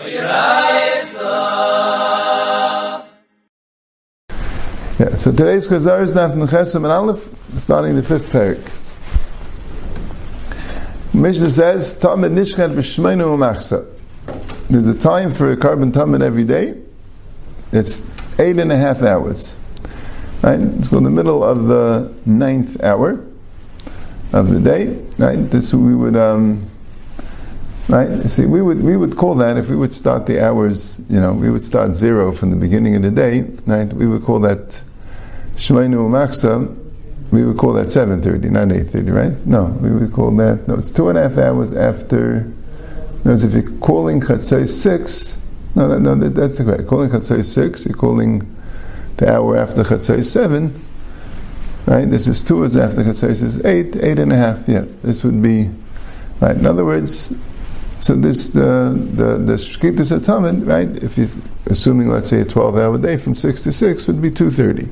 Yeah, so today's Chazar is Nafn Chesem and Aleph, starting the fifth parak. Mishnah says, Tamid Nishchat B'Shmeinu U'Machsa. There's a time for a korban tamid every day. It's eight and a half hours. Right? It's called the middle of the ninth hour of the day. Right? This we would um, right. See, we would we would call that if we would start the hours. You know, we would start zero from the beginning of the day. Right? We would call that Shemainu Maksa. We would call that seven thirty, not eight thirty, right? No, we would call that. No, it's two and a half hours after. No, if you're calling Chatzai six. No, that, no, that, that's correct. Calling Chatzai six, you're calling the hour after Chatzai seven, right? This is two hours after Chatzai is eight, eight and a half. Yeah, this would be right. In other words, so this the the the Shkitas right? If you assuming let's say a twelve hour day from six to six would be two thirty.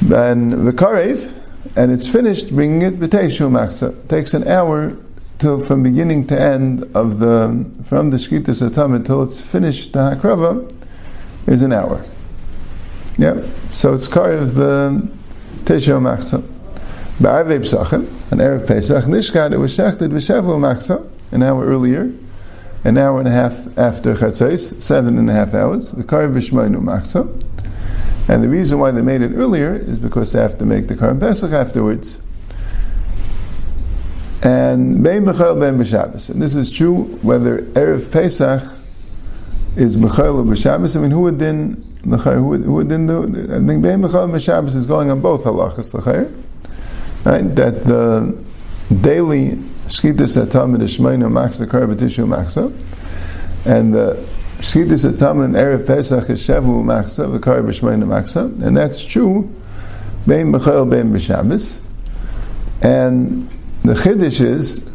Then the Karev, and it's finished bringing it b'teishu maksa. Takes an hour till from beginning to end of the from the Shkitas Atamid until it's finished the Hakrava is an hour. Yeah, so it's Karev the Teishu maksa. Ba'arvei Pesachim, an Erev Pesach, Nishkat, it was shechted b'shavu maksa, an hour earlier, an hour and a half after Chatzais, seven and a half hours, the Karev B'shmoinu maksa. And the reason why they made it earlier is because they have to make the Karev Pesach afterwards. And Bein B'chayel Bein B'Shabbos. And this is true whether Erev Pesach is B'chayel or B'Shabbos. I mean, who would then, who would, who would then do, I think Bein B'chayel B'Shabbos is going on both halachas, l'chayr right? That the daily shkitas atamid is shmeinu maksa karbatishu maksa, and the shkitas atamid and erev pesach is shavu maksa v'kar b'shmeinu maksa, and that's true. Bein b'chayil bein b'shabbos, and the chiddush is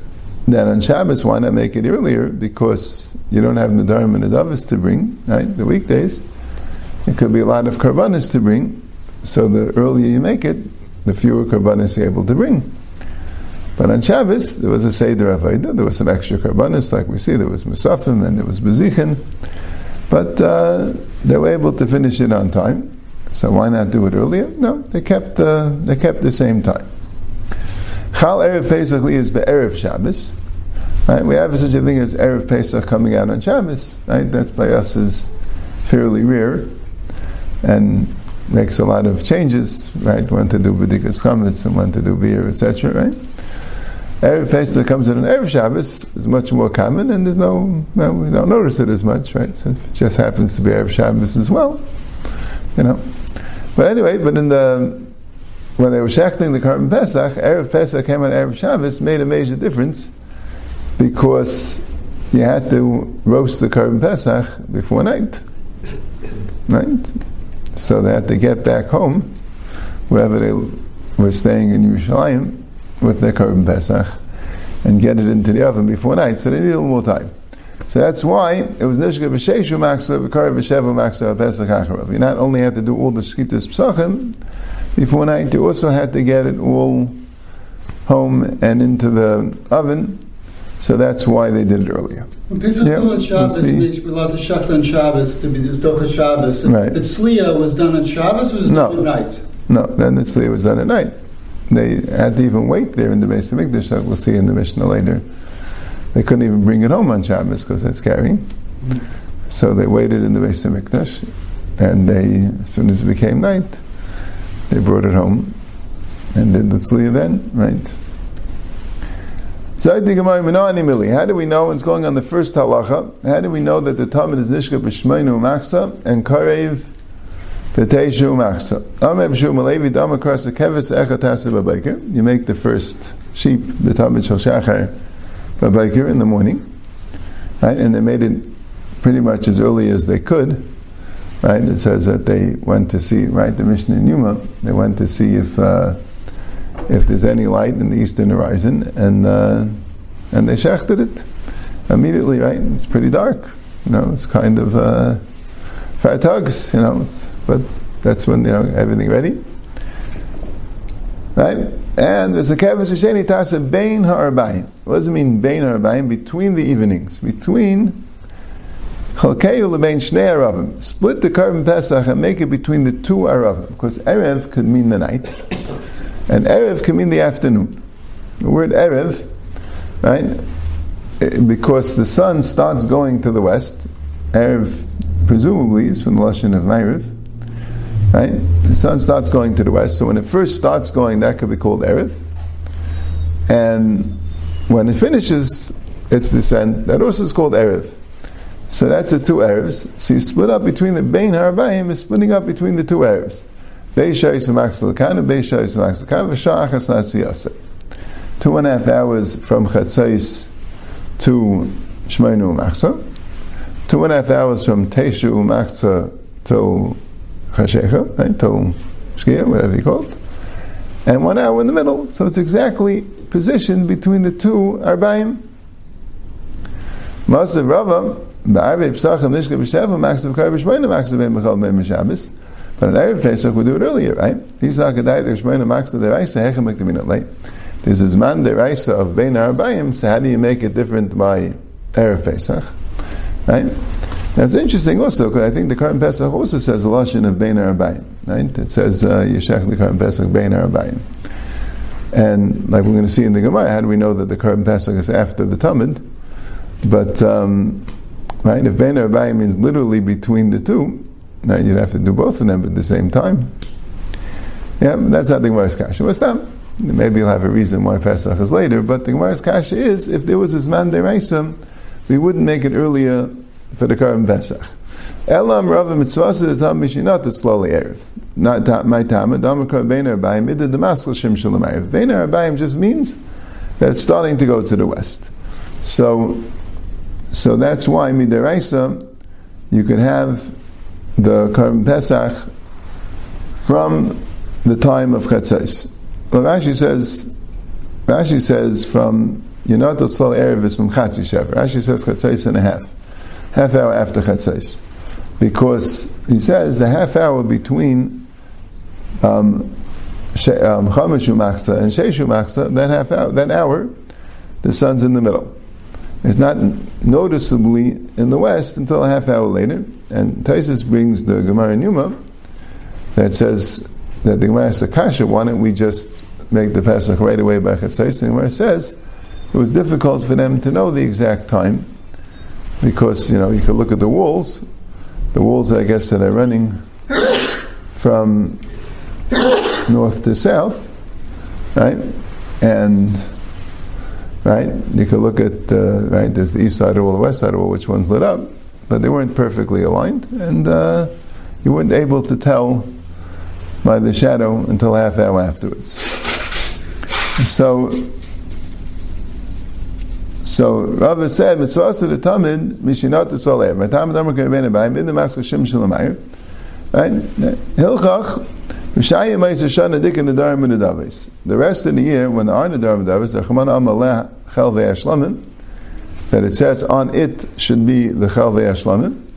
that on Shabbos why not make it earlier because you don't have the nadarim and nadavis to bring right the weekdays. It could be a lot of karbanis to bring, so the earlier you make it, the fewer karbanis you're able to bring. But on Shabbos, there was a Seder Avaida, there was some extra karbanis, like we see, there was Musafim and there was Bezichin, but uh, they were able to finish it on time. So why not do it earlier? No, they kept uh, they kept the same time. Chal Erev Pesach is Be'erev Shabbos. Right? We have such a thing as Erev Pesach coming out on Shabbos. Right? That's by us is fairly rare. And makes a lot of changes, right? When to do b'dikas chametz and when to do beer, etc. Right? Erev Pesach that comes in on Erev Shabbos is much more common, and there's no we don't notice it as much, right? So it just happens to be Erev Shabbos as well, you know. But anyway, but in the when they were shechting the korban Pesach, Erev Pesach came on Erev Shabbos made a major difference because you had to roast the korban Pesach before night, right? So that they get back home, wherever they were staying in Yerushalayim, with their Korban Pesach, and get it into the oven before night. So they needed a little more time. So that's why it was Nishka B'Sheshu Maksa, V'Kar B'Shevu Maksa, Pesach Acharav. You not only had to do all the Shkitas Psachim before night, you also had to get it all home and into the oven. So that's why they did it earlier. When Pesach Yeah, on Shabbos, we allowed to shechta on Shabbos to be the Shabbos. Right. The Tzliya was done on Shabbos or was No. done at night? No, then the tzliya was done at night. They had to even wait there in the base of Mikdash, like we'll see in the Mishnah later. They couldn't even bring it home on Shabbos because that's carrying. Mm-hmm. So they waited in the base of Mikdash, and they, as soon as it became night, they brought it home and did the tzliya then, right? So how do we know what's going on the first halacha? How do we know that the tamid is nishka b'shmeinu maksa and karev B'teishu b'baker. You make the first sheep, the tamid shel shachar, b'baker in the morning. Right? And they made it pretty much as early as they could. Right? It says that they went to see, right, the Mishnah in Yuma, they went to see if, uh, if there's any light in the eastern horizon, and, uh, and they shechted it immediately, right? It's pretty dark. You know, it's kind of, uh, fat tugs, you know, but that's when you know everything ready, right? And there's a kevis sheni tasa bein ha'arbayim. What does it mean bein ha'arbayim? Between the evenings, between chalkeyu lebein shnei aravim. Split the korban pesach and make it between the two aravim, because erev could mean the night, and erev can mean the afternoon. The word erev, right? eh, Because the sun starts going to the west. Erev presumably is from the lashon of Ma'ariv. Right? The sun starts going to the west, so when it first starts going, that could be called Erev. And when it finishes its descent, that also is called Erev. So that's the two Erevs. So you split up between the Bein Harabayim is splitting up between the two Erevs. Beisha is Max Lakana, Beisha is Max Lakana, Vashachas Nasiyase. Two and a half hours from Chatzais to Shmeinu Machsa. Two and a half hours from Teshu Machsa to Chashecha, right, till Shkia, whatever you call it. And one hour in the middle. So it's exactly positioned between the two Arbaim. Masav Rava, Ba'arvei Psachim Nishka B'Sheva, Maxav Kar Ben B'Chal Ben B'Shabbos. But on Erev Pesach, we do it earlier, right? There's a Zman Deraisa of Bein Arbaim, so how do you make it different by Erev Pesach? Right? That's interesting also, because I think the Karm Pesach also says a lashon of Bein Arbaim, right? It says, uh, Yeshach the Karm Pesach Bein Arbaim. And like we're going to see in the Gemara, how do we know that the Karm Pesach is after the Tamid? But, um, right, if Bein Arbaim means literally between the two, now you'd have to do both of them at the same time. Yeah, that's not the Gemara's Kasha. What's that? Maybe you'll have a reason why Pesach is later, but the Gemara's Kasha is, if there was a Zman Deraisa, we wouldn't make it earlier for the Karban Pesach. Elam Rav Mitzvah the Tam Mishinat it's slowly Erev. Not my Tam Adam Kar Bein Arbaim Ida Damascus Shem Shalom Erev. Bein Arbaim just means that it's starting to go to the west. So, so that's why Midaraisa you could have the Karban Pesach from the time of Chatzais. Well, Rashi says, Rashi says from Yonat Tzal Erev is from Chatzi Shev. Rashi says Chatzais and a half, half hour after Chatzais, because he says the half hour between um, She- um, Machsa and Sheishu Machsa, that half hour, that hour, the sun's in the middle. It's not noticeably in the west until a half hour later. And Taisus brings the Gemara in Yuma that says that the Gemara Kasha, why don't we just make the Pesach right away by Chatzais? The Gemara says it was difficult for them to know the exact time because, you know, you could look at the walls, the walls, I guess, that are running from north to south, right? And right? You could look at uh, right. There's the east side of wall, the west side of wall, which one's lit up, but they weren't perfectly aligned, and uh, you weren't able to tell by the shadow until half hour afterwards. So, so Rava said, "Mitzvah the tamid mishinat tzoleh." My tamid amar kevene b'ayim in the maskal shem shulamayir. Right? Hilchach. The rest of the year, when there are the darim and davis, the chaman amaleh chel ve'ashlamim, that it says on it should be the chel ve'ashlamim.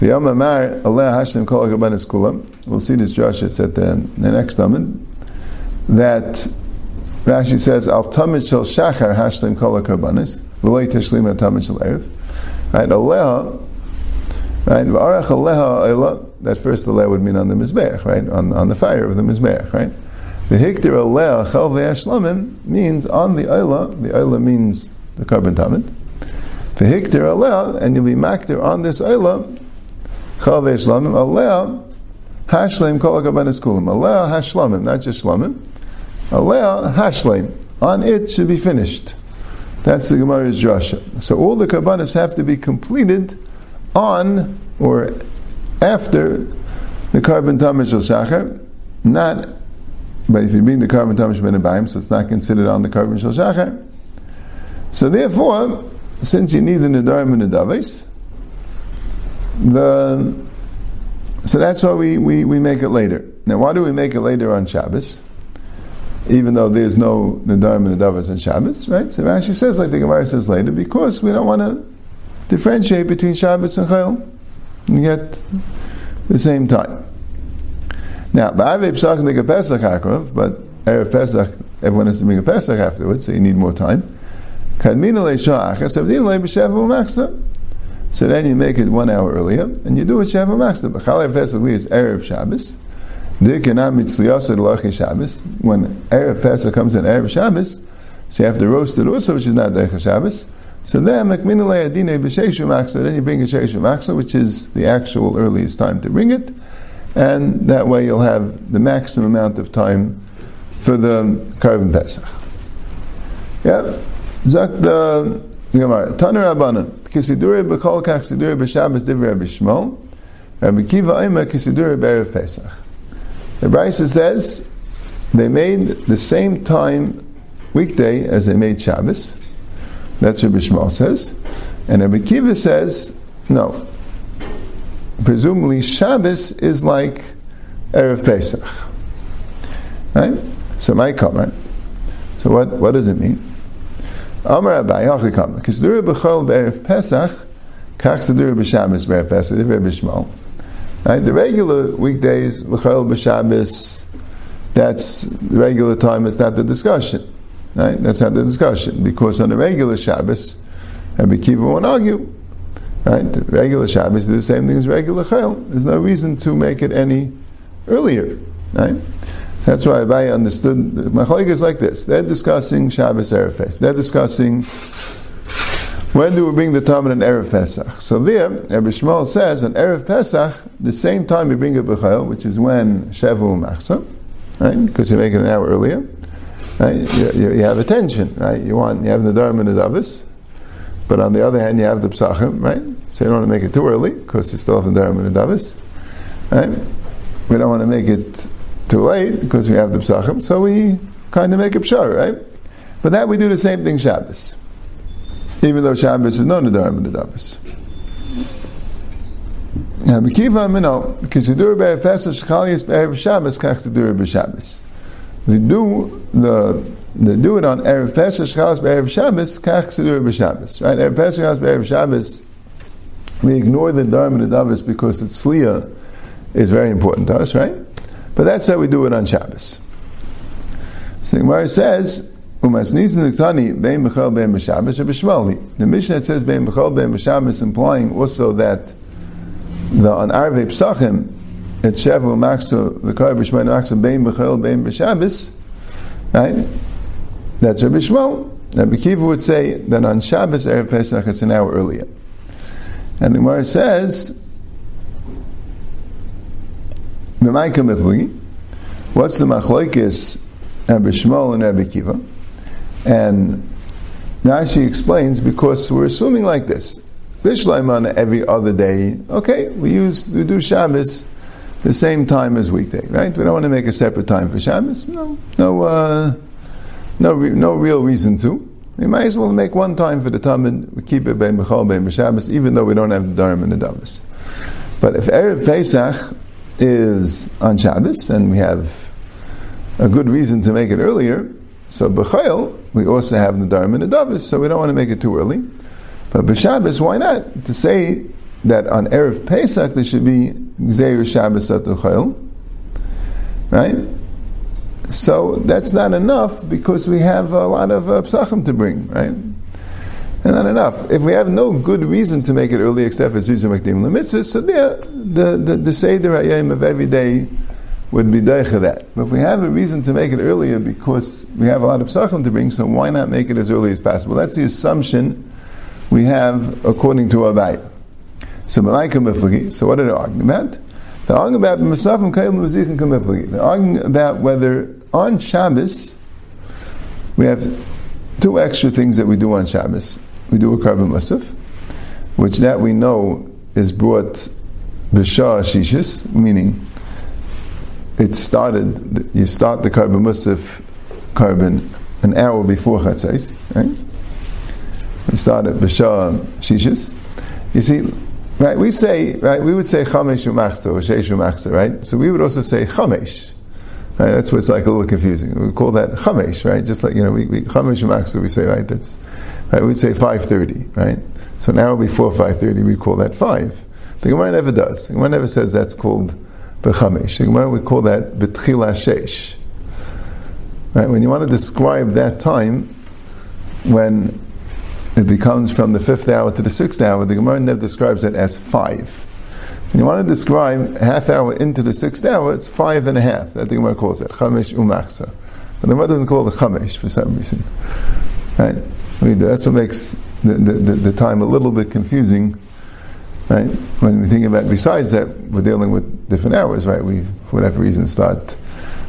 The Yom Amar Aleh Hashem Kol Agabanis Kulam. We'll see this Josh. It's at the, the next Amid. That Rashi says Al Tamid Shel Shachar Hashem Kol Agabanis. V'loi Teshlim Al Tamid Shel Erev. Right, Aleha. Right, Aleha. That first Aleha would mean on the Mizbeach, right, on, on the fire of the Mizbeach, right. The Hiktir Aleha Chel Ve'ashlamim means on the Eila. The Eila means the korban Tamid. The Hiktir Aleha, and you'll be maktir on this Eila. Chavei Shlamim, Alea Hashleim Kol HaKabanis Kulim. Alea Hashlamim, not just Shlamim. Alea Hashleim. On it should be finished. That's the Gemara's Joshua. So all the Kabbanis have to be completed on or after the korban Tamish Shachar, not, but if you bring the korban Tamish Ben so it's not considered on the korban Shachar. So therefore, since you need the Nadarim and the Davis, the so that's why we, we, we make it later. Now, why do we make it later on Shabbos? Even though there's no Nadarim and Nadavas on Shabbos, right? So Rashi says, like the Gemara says later, because we don't want to differentiate between Shabbos and Chayil and get the same time. Now, Ba'arvei Pesach Akrav, but Erev Pesach everyone has to bring a Pesach afterwards, so you need more time. So then you make it one hour earlier, and you do it Shavu Machsa. But Chalev Pesach is Erev Shabbos. Shabbos. When Erev Pesach comes in Erev Shabbos, so you have to roast it also, which is not Decha Shabbos. So then, then you bring a Sheishu which is the actual earliest time to bring it. And that way you'll have the maximum amount of time for the Karban Pesach. Yeah? Zak the Gemara. Taner Abanan. Kisiduri b'kol kach siduri b'Shabbos divrei Rabbi. Rabbi Kiva Omer kisiduri b'erev Pesach. The Brisa says they made the same time weekday as they made Shabbos. That's Rabbi Shmuel says. And Rabbi Kiva says, no. Presumably Shabbos is like Erev Pesach. Right? So my comment. So what, what does it mean? Amar Abai, Achikam, Kisdur b'chol b'erev Pesach, kach sedur b'Shabbos b'erev Pesach, divrei b'Shmuel. Right, the regular weekdays, b'chol b'Shabbos, that's the regular time, it's not the discussion. Right, that's not the discussion, because on the regular Shabbos, Rabbi Kiva won't argue. Right, regular Shabbos is the same thing as regular Chayil. There's no reason to make it any earlier. Right? That's why Abai understood. Machalik is like this. They're discussing Shabbos Erev Pesach. They're discussing when do we bring the tamid on Erev Pesach. So there, Rabbi Shmuel says on Erev Pesach, the same time you bring a B'chayil, which is when Shavu Machsa, right? Because you make it an hour earlier. Right? You, you, you, have attention, right? You want you have the Dharma and the Davis, but on the other hand, you have the Psachim, right? So you don't want to make it too early because you still have the Dharma and the Davis, right? We don't want to make it too late because we have the psachim, so we kind of make a pshar, right? But that we do the same thing Shabbos, even though Shabbos is not the nedarim and nedavis. Now, Mekiva Mino, Kizidur Be'er Pesach Shchalias Be'er Shabbos Kach Tidur B'Shabbos. They do the they do it on Erev Pesach Shchalias Be'er Shabbos Kach Tidur B'Shabbos. Right? Erev Pesach Shchalias Be'er Shabbos. We ignore the Dharma and Davis because the Tzliya is very important to us, right? But that's how we do it on Shabbos. So the Gemara says, the Mishnah says Bein B'chol Bein B'Shabbos implying also that the on Arvei Psachim it's Maksu the Kar B'Shmai Maksu Bein B'chol Bein B'Shabbos right? That's Rabbi Shmuel. Rabbi Kiva would say that on Shabbos Erev Pesach it's an hour earlier. And the Gemara says What's the machlokes Rabbi Shmuel and Rabbi Kiva? And Rashi explains because we're assuming like this: on every other day. Okay, we use we do Shabbos the same time as weekday, right? We don't want to make a separate time for Shabbos. No, no, uh, no, no real reason to. We might as well make one time for the tamid. We keep it by Mechal by Shabbos, even though we don't have the Dharam and the Davis. But if erev Pesach is on Shabbos, and we have a good reason to make it earlier. So b'chayil, we also have the Dharma and the Davis, so we don't want to make it too early. But b'Shabbos, why not? To say that on Erev Pesach there should be Gzeir Shabbos at the Chayil, right? So that's not enough because we have a lot of uh, psachim to bring, right? And not enough. If we have no good reason to make it early except for Zuzim Makdim Lemitzvah, so there, the, the, the Seder of every day would be deicha that. But if we have a reason to make it earlier because we have a lot of psachim to bring, so why not make it as early as possible? That's the assumption we have according to Abai. So So what are they arguing about? They're arguing about Masafim Kayim Muzichin Kamiflagi. They're arguing about whether on Shabbos we have two extra things that we do on Shabbos we do a Karban Musaf, which that we know is brought Bishah Shishis, meaning it started, you start the Karban Musaf carbon an hour before Chatzais, right? We start at Bishah Shishis. You see, right, we say, right, we would say Chamesh Umachza or Sheish Umachza, right? So we would also say Chamesh. Right, that's what's like a little confusing. We call that chamesh, right? Just like you know, we, we chamesh umaksu, we say right. That's right. We'd say five thirty, right? So now before five thirty, we call that five. The Gemara never does. The Gemara never says that's called bechamesh. The Gemara we call that betchila sheish. Right? When you want to describe that time, when it becomes from the fifth hour to the sixth hour, the Gemara never describes it as five. When you want to describe half hour into the sixth hour, it's five and a half. That the Gemara calls it chamesh umaksa. But the Gemara doesn't call it chamesh for some reason. Right? I mean, that's what makes the, the, the, the time a little bit confusing. Right? When we think about, besides that, we're dealing with different hours, right? We, for whatever reason, start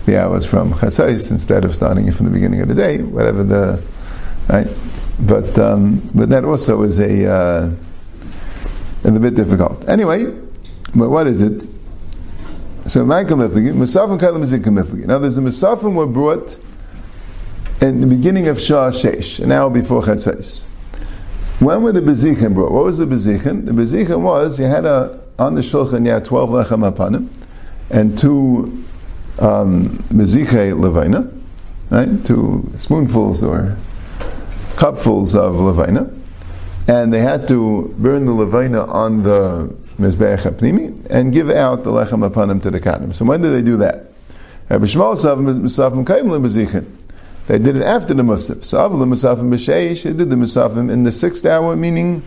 the hours from chatzais instead of starting it from the beginning of the day, whatever the, right? But, um, but that also is a, uh, a bit difficult. Anyway, but what is it? So, Michael Mifligi, Musafim Mifligi. Now, there's the Musafim were brought in the beginning of Shah Shesh, an hour before Chatzais. When were the Bezichin brought? What was the Bezichin? The Bezichin was, you had a, on the Shulchan, you had 12 Lechem Apanim, and two um, Beziche Levina, right? Two spoonfuls or cupfuls of Levina. And they had to burn the Levina on the Mizbeach HaPnimi and give out the Lechem Apanim to the Kanim. So when did they do that? Sav Bezichin. They did it after the Musaf. So Avla Musafim B'Sheish, they did the Musafim in the sixth hour, meaning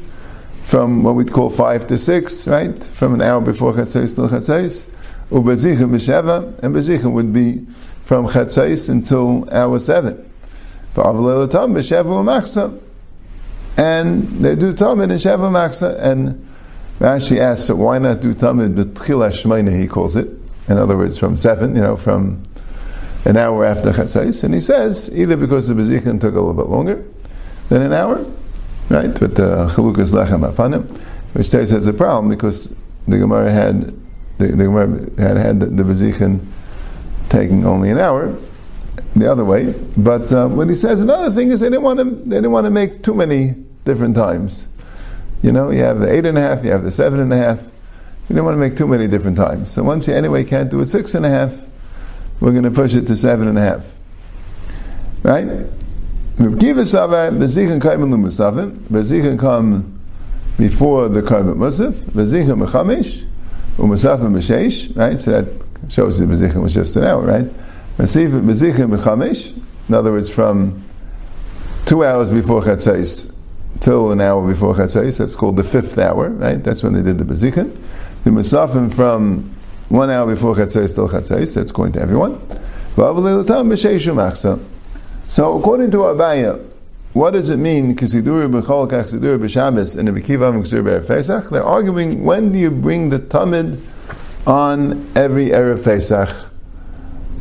from what we'd call five to six, right? From an hour before Chatzais till Chatzais. Ubezichem B'Sheva, and Bezichem would be from Chatzais until hour seven. And they do Tamid and Sheva Maksa, and Rashi asks, why not do Tamid B'Tchila Shmeina, he calls it. In other words, from seven, you know, from an hour after Chatzais, and he says either because the Bezikin took a little bit longer than an hour, right? But the Chalukas Lechem Apanim, which says has a problem because the Gemara had the, the Gemara had had the, the Bezikin taking only an hour the other way. But uh, what he says, another thing is they didn't want to they didn't want to make too many different times. You know, you have the eight and a half, you have the seven and a half. You don't want to make too many different times. So once you anyway can't do it six and a half, we're going to push it to seven and a half. Right? Bezichin come before the Karban Musaf, Mechamish, Umusafim B'Sheish, right? So that shows the Bezichin was just an hour, right? In other words, from two hours before Chatzais till an hour before Chatzais, that's called the fifth hour, right? That's when they did the Bezichin. The Musafim from one hour before Chatzais till Chatzais, that's going to everyone. So according to Abaya, what does it mean? And. They're arguing when do you bring the tamid on every erev Pesach?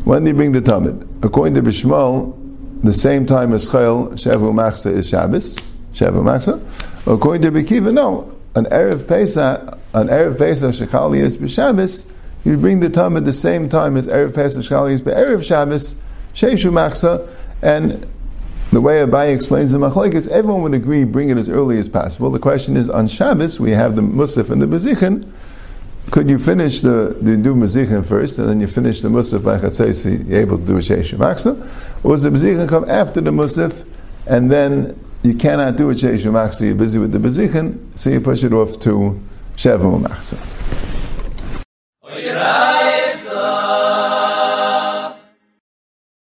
When do you bring the tamid? According to Bishmal, the same time as Chayil Shavu Machsa is Shabbos. Shavu Machsa. According to Bekiva, no. An erev Pesach, an erev Pesach shekali is b'Shabbos you bring the tam at the same time as Erev Pesach Shalis, but Erev Shabbos, Sheishu Machsa, and the way Abai explains the Machlekes, everyone would agree bring it as early as possible. The question is, on Shabbos, we have the Musaf and the Bezichin, could you finish the, the do Mezichin first, and then you finish the Musaf by Chatzai, so you're able to do a Sheishu Machsa? Or does the Mezichin come after the Musaf, and then you cannot do a Sheishu Machsa, you're busy with the Bezichin, so you push it off to Shevu Machsa.